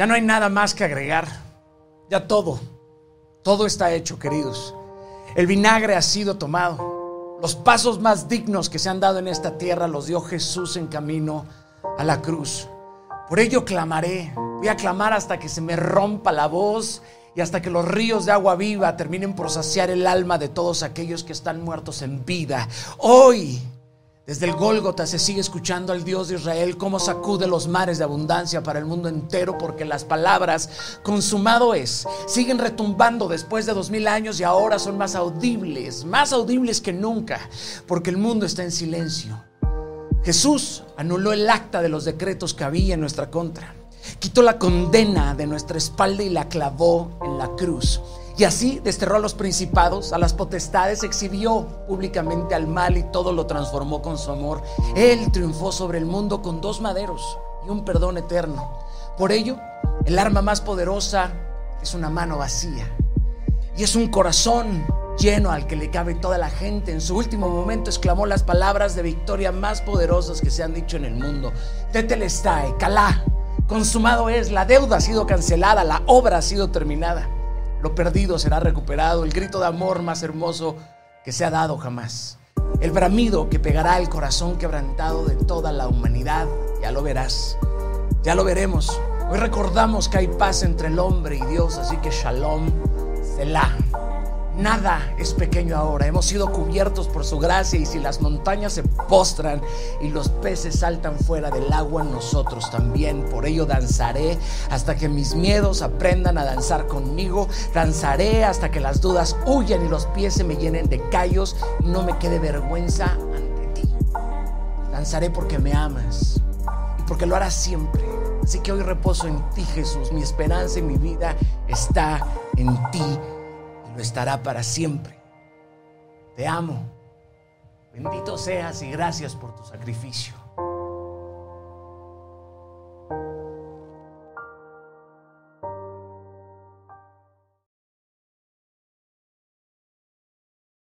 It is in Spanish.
Ya no hay nada más que agregar. Ya todo, todo está hecho, queridos. El vinagre ha sido tomado. Los pasos más dignos que se han dado en esta tierra los dio Jesús en camino a la cruz. Por ello clamaré. Voy a clamar hasta que se me rompa la voz y hasta que los ríos de agua viva terminen por saciar el alma de todos aquellos que están muertos en vida. Hoy desde el Gólgota se sigue escuchando al Dios de Israel cómo sacude los mares de abundancia para el mundo entero porque las palabras consumado es siguen retumbando después de dos mil años y ahora son más audibles, más audibles que nunca porque el mundo está en silencio. Jesús anuló el acta de los decretos que había en nuestra contra, quitó la condena de nuestra espalda y la clavó en la cruz. Y así desterró a los principados, a las potestades, exhibió públicamente al mal y todo lo transformó con su amor. Él triunfó sobre el mundo con dos maderos y un perdón eterno. Por ello, el arma más poderosa es una mano vacía y es un corazón lleno al que le cabe toda la gente. En su último momento exclamó las palabras de victoria más poderosas que se han dicho en el mundo. Tetelestai, calá, consumado es, la deuda ha sido cancelada, la obra ha sido terminada. Lo perdido será recuperado, el grito de amor más hermoso que se ha dado jamás. El bramido que pegará el corazón quebrantado de toda la humanidad. Ya lo verás, ya lo veremos. Hoy recordamos que hay paz entre el hombre y Dios, así que shalom, selah. Nada es pequeño ahora. Hemos sido cubiertos por su gracia y si las montañas se postran y los peces saltan fuera del agua, nosotros también. Por ello danzaré hasta que mis miedos aprendan a danzar conmigo. Danzaré hasta que las dudas huyan y los pies se me llenen de callos no me quede vergüenza ante ti. Danzaré porque me amas y porque lo harás siempre. Así que hoy reposo en ti, Jesús. Mi esperanza y mi vida está en ti estará para siempre. Te amo. Bendito seas y gracias por tu sacrificio.